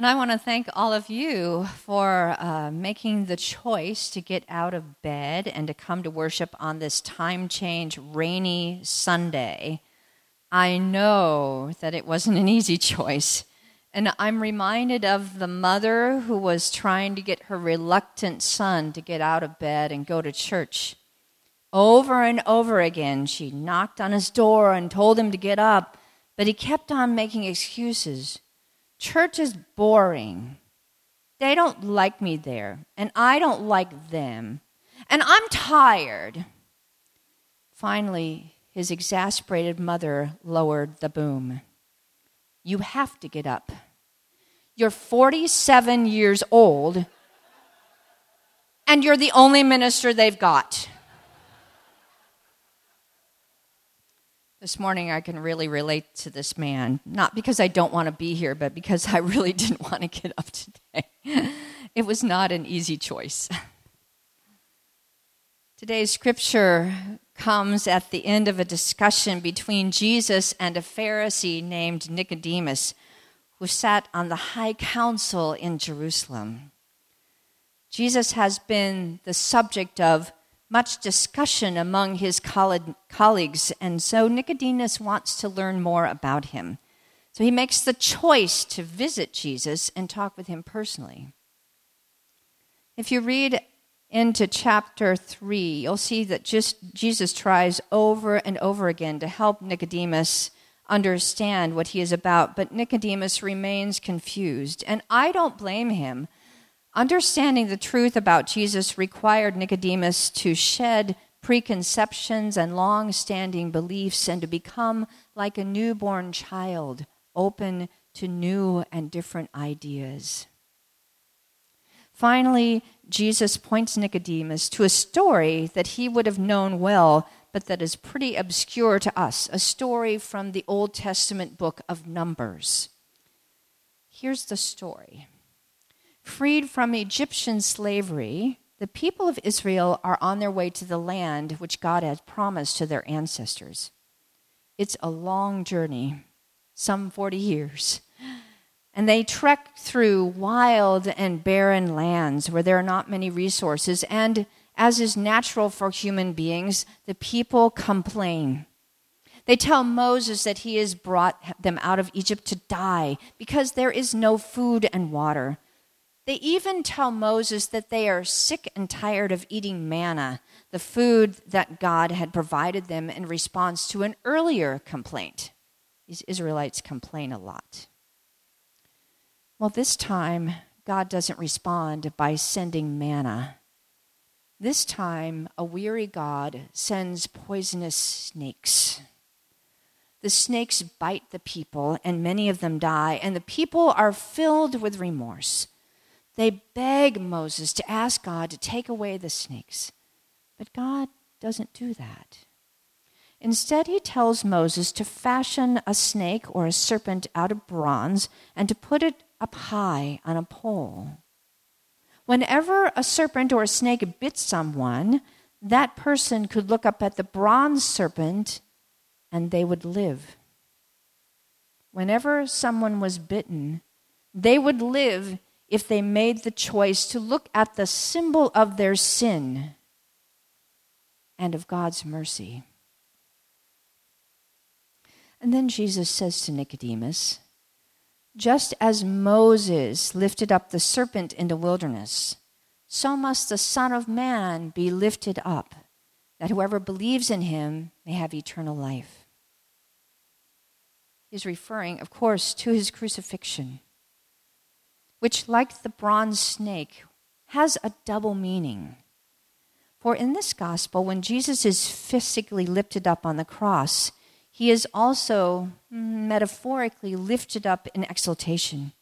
And I want to thank all of you for uh, making the choice to get out of bed and to come to worship on this time change, rainy Sunday. I know that it wasn't an easy choice. And I'm reminded of the mother who was trying to get her reluctant son to get out of bed and go to church. Over and over again, she knocked on his door and told him to get up, but he kept on making excuses. Church is boring. They don't like me there, and I don't like them, and I'm tired. Finally, his exasperated mother lowered the boom. You have to get up. You're 47 years old, and you're the only minister they've got. This morning, I can really relate to this man, not because I don't want to be here, but because I really didn't want to get up today. It was not an easy choice. Today's scripture comes at the end of a discussion between Jesus and a Pharisee named Nicodemus, who sat on the high council in Jerusalem. Jesus has been the subject of much discussion among his colleagues, and so Nicodemus wants to learn more about him. So he makes the choice to visit Jesus and talk with him personally. If you read into chapter 3, you'll see that just Jesus tries over and over again to help Nicodemus understand what he is about, but Nicodemus remains confused. And I don't blame him. Understanding the truth about Jesus required Nicodemus to shed preconceptions and long standing beliefs and to become like a newborn child, open to new and different ideas. Finally, Jesus points Nicodemus to a story that he would have known well, but that is pretty obscure to us a story from the Old Testament book of Numbers. Here's the story Freed from Egyptian slavery, the people of Israel are on their way to the land which God had promised to their ancestors. It's a long journey, some 40 years. And they trek through wild and barren lands where there are not many resources. And as is natural for human beings, the people complain. They tell Moses that he has brought them out of Egypt to die because there is no food and water. They even tell Moses that they are sick and tired of eating manna, the food that God had provided them in response to an earlier complaint. These Israelites complain a lot. Well, this time, God doesn't respond by sending manna. This time, a weary God sends poisonous snakes. The snakes bite the people, and many of them die, and the people are filled with remorse. They beg Moses to ask God to take away the snakes. But God doesn't do that. Instead, he tells Moses to fashion a snake or a serpent out of bronze and to put it up high on a pole. Whenever a serpent or a snake bit someone, that person could look up at the bronze serpent and they would live. Whenever someone was bitten, they would live if they made the choice to look at the symbol of their sin and of God's mercy. And then Jesus says to Nicodemus, just as Moses lifted up the serpent in the wilderness, so must the Son of Man be lifted up, that whoever believes in him may have eternal life. He's referring, of course, to his crucifixion which, like the bronze snake, has a double meaning. For in this gospel, when Jesus is physically lifted up on the cross, he is also metaphorically lifted up in exaltation.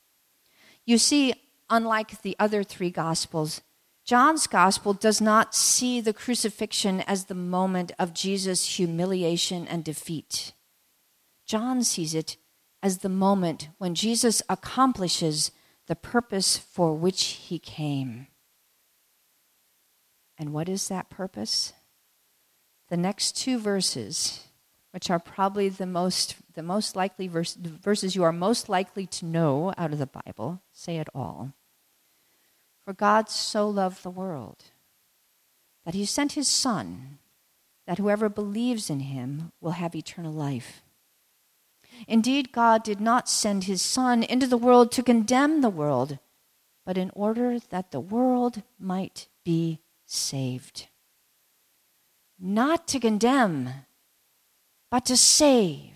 You see, unlike the other three gospels, John's gospel does not see the crucifixion as the moment of Jesus' humiliation and defeat. John sees it as the moment when Jesus accomplishes the purpose for which he came. And what is that purpose? The next two verses which are probably the most, the most likely verse, verses you are most likely to know out of the Bible, say it all. For God so loved the world that he sent his Son, that whoever believes in him will have eternal life. Indeed, God did not send his Son into the world to condemn the world, but in order that the world might be saved. Not to condemn, but to save.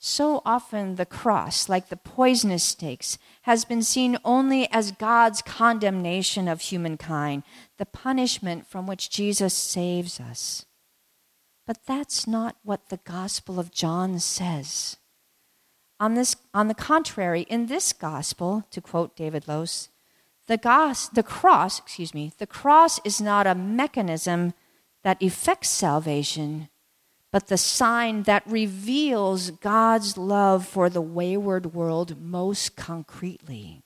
So often, the cross, like the poisonous stakes, has been seen only as God's condemnation of humankind, the punishment from which Jesus saves us. But that's not what the Gospel of John says. On, this, on the contrary, in this Gospel, to quote David Lose, the, gos, the cross, excuse me, the cross is not a mechanism that effects salvation, but the sign that reveals God's love for the wayward world most concretely.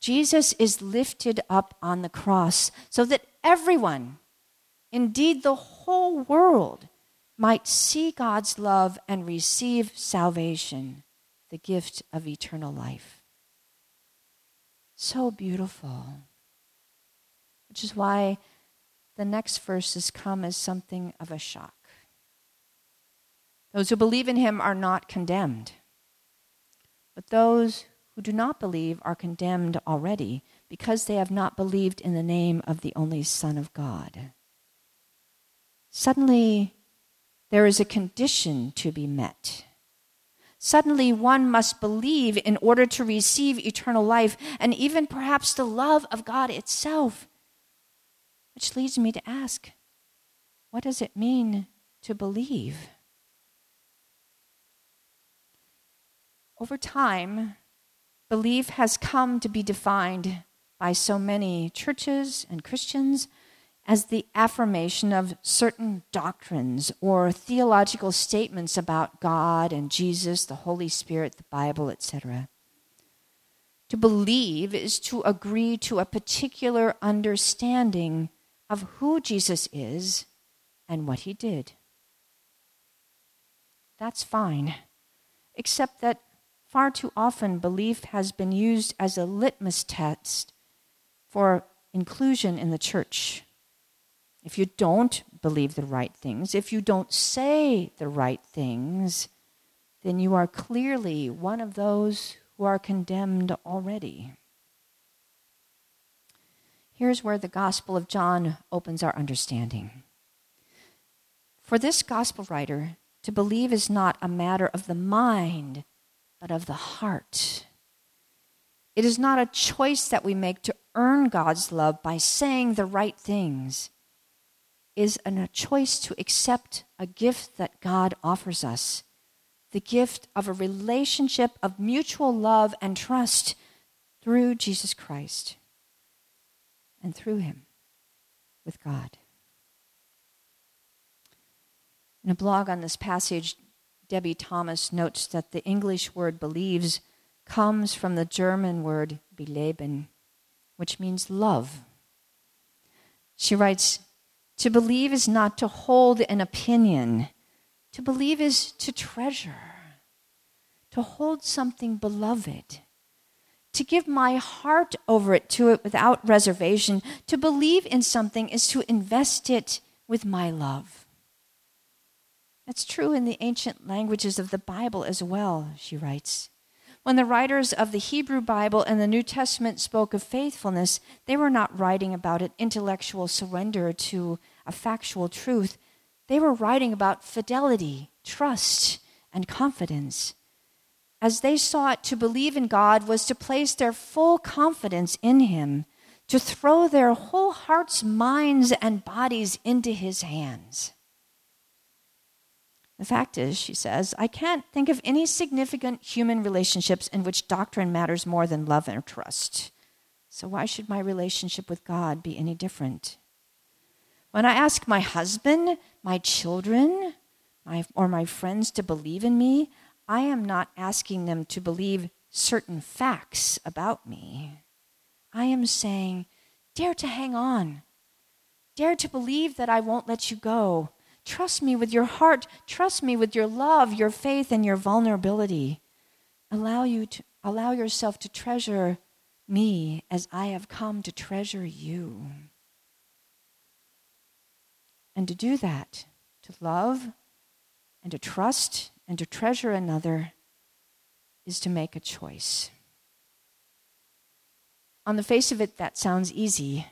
Jesus is lifted up on the cross so that everyone, indeed the whole world, might see God's love and receive salvation, the gift of eternal life. So beautiful. Which is why the next verses come as something of a shock. Those who believe in him are not condemned, but those who do not believe are condemned already because they have not believed in the name of the only Son of God. Suddenly, there is a condition to be met. Suddenly, one must believe in order to receive eternal life and even perhaps the love of God itself. Which leads me to ask what does it mean to believe? Over time, belief has come to be defined by so many churches and Christians as the affirmation of certain doctrines or theological statements about God and Jesus, the Holy Spirit, the Bible, etc. To believe is to agree to a particular understanding of who Jesus is and what he did. That's fine, except that far too often belief has been used as a litmus test for inclusion in the church if you don't believe the right things, if you don't say the right things, then you are clearly one of those who are condemned already. Here's where the Gospel of John opens our understanding. For this Gospel writer, to believe is not a matter of the mind, but of the heart. It is not a choice that we make to earn God's love by saying the right things is a choice to accept a gift that God offers us the gift of a relationship of mutual love and trust through Jesus Christ and through Him with God. In a blog on this passage, Debie Thomas notes that the English word believes comes from the German word beleben, which means love. She writes, to believe is not to hold an opinion. To believe is to treasure, to hold something beloved, to give my heart over it to it without reservation. To believe in something is to invest it with my love. That's true in the ancient languages of the Bible as well, she writes. When the writers of the Hebrew Bible and the New Testament spoke of faithfulness, they were not writing about an intellectual surrender to a factual truth. They were writing about fidelity, trust, and confidence. As they sought to believe in God was to place their full confidence in Him, to throw their whole hearts, minds, and bodies into His hands. The fact is, she says, I can't think of any significant human relationships in which doctrine matters more than love and trust. So why should my relationship with God be any different? When I ask my husband, my children, my, or my friends to believe in me, I am not asking them to believe certain facts about me. I am saying, dare to hang on. Dare to believe that I won't let you go Trust me with your heart. Trust me with your love, your faith, and your vulnerability. Allow, you to, allow yourself to treasure me as I have come to treasure you. And to do that, to love and to trust and to treasure another, is to make a choice. On the face of it, that sounds easy,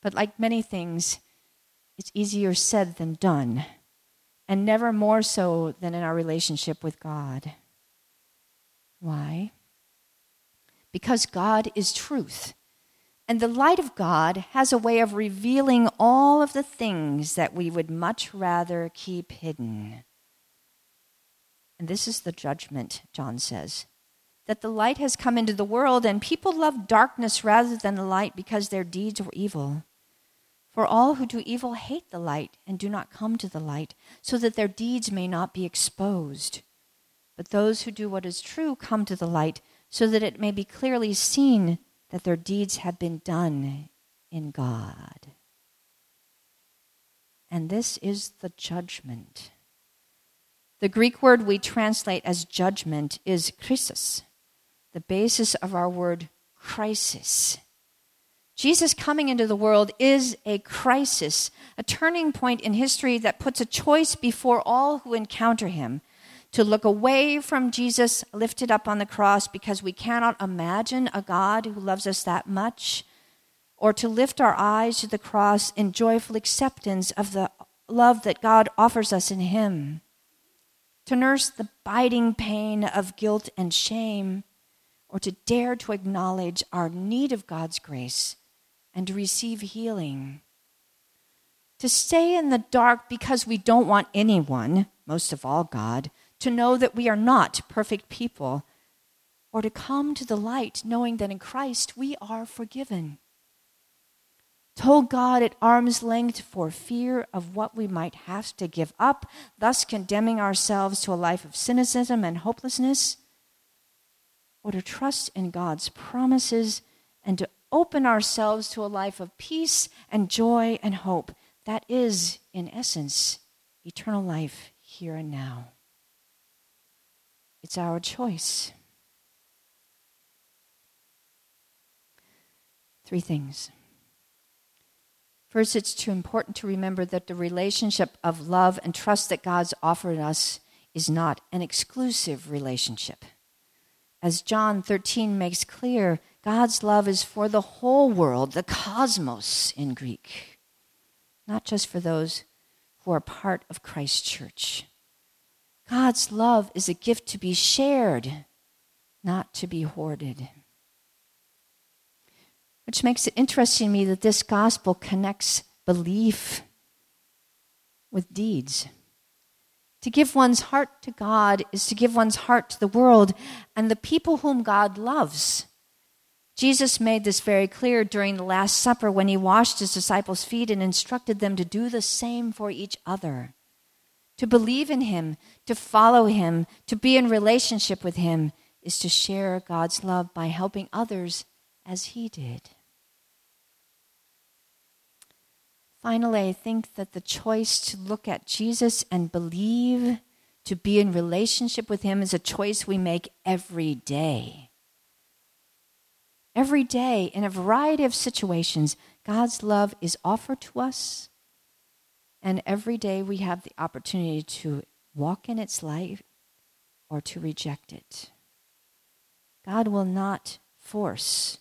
but like many things, it's easier said than done, and never more so than in our relationship with God. Why? Because God is truth. And the light of God has a way of revealing all of the things that we would much rather keep hidden. And this is the judgment, John says that the light has come into the world, and people love darkness rather than the light because their deeds were evil. For all who do evil hate the light and do not come to the light, so that their deeds may not be exposed. But those who do what is true come to the light, so that it may be clearly seen that their deeds have been done in God. And this is the judgment. The Greek word we translate as judgment is krisis, the basis of our word crisis. Jesus coming into the world is a crisis, a turning point in history that puts a choice before all who encounter him. To look away from Jesus lifted up on the cross because we cannot imagine a God who loves us that much, or to lift our eyes to the cross in joyful acceptance of the love that God offers us in Him, to nurse the biting pain of guilt and shame, or to dare to acknowledge our need of God's grace and to receive healing. To stay in the dark because we don't want anyone, most of all God, to know that we are not perfect people, or to come to the light knowing that in Christ we are forgiven. To hold God at arm's length for fear of what we might have to give up, thus condemning ourselves to a life of cynicism and hopelessness, or to trust in God's promises and to open ourselves to a life of peace and joy and hope. That is, in essence, eternal life here and now. It's our choice. Three things. First, it's too important to remember that the relationship of love and trust that God's offered us is not an exclusive relationship. As John 13 makes clear, God's love is for the whole world, the cosmos in Greek, not just for those who are part of Christ's church. God's love is a gift to be shared, not to be hoarded. Which makes it interesting to me that this gospel connects belief with deeds. To give one's heart to God is to give one's heart to the world and the people whom God loves. Jesus made this very clear during the Last Supper when he washed his disciples' feet and instructed them to do the same for each other to believe in Him, to follow Him, to be in relationship with Him, is to share God's love by helping others as He did. Finally, I think that the choice to look at Jesus and believe, to be in relationship with Him, is a choice we make every day. Every day, in a variety of situations, God's love is offered to us and every day we have the opportunity to walk in its light or to reject it. God will not force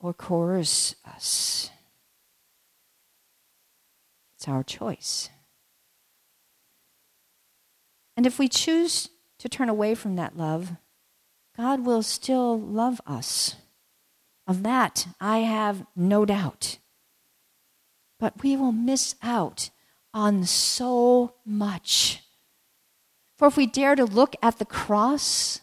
or coerce us. It's our choice. And if we choose to turn away from that love, God will still love us. Of that, I have no doubt. But we will miss out on so much. For if we dare to look at the cross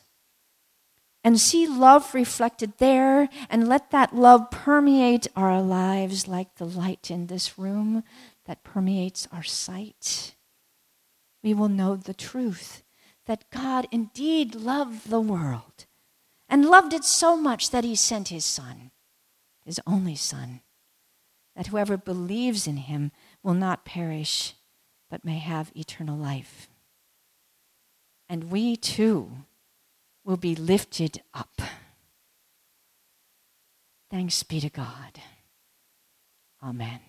and see love reflected there and let that love permeate our lives like the light in this room that permeates our sight, we will know the truth that God indeed loved the world and loved it so much that he sent his son, his only son, that whoever believes in him will not perish, but may have eternal life. And we too will be lifted up. Thanks be to God. Amen.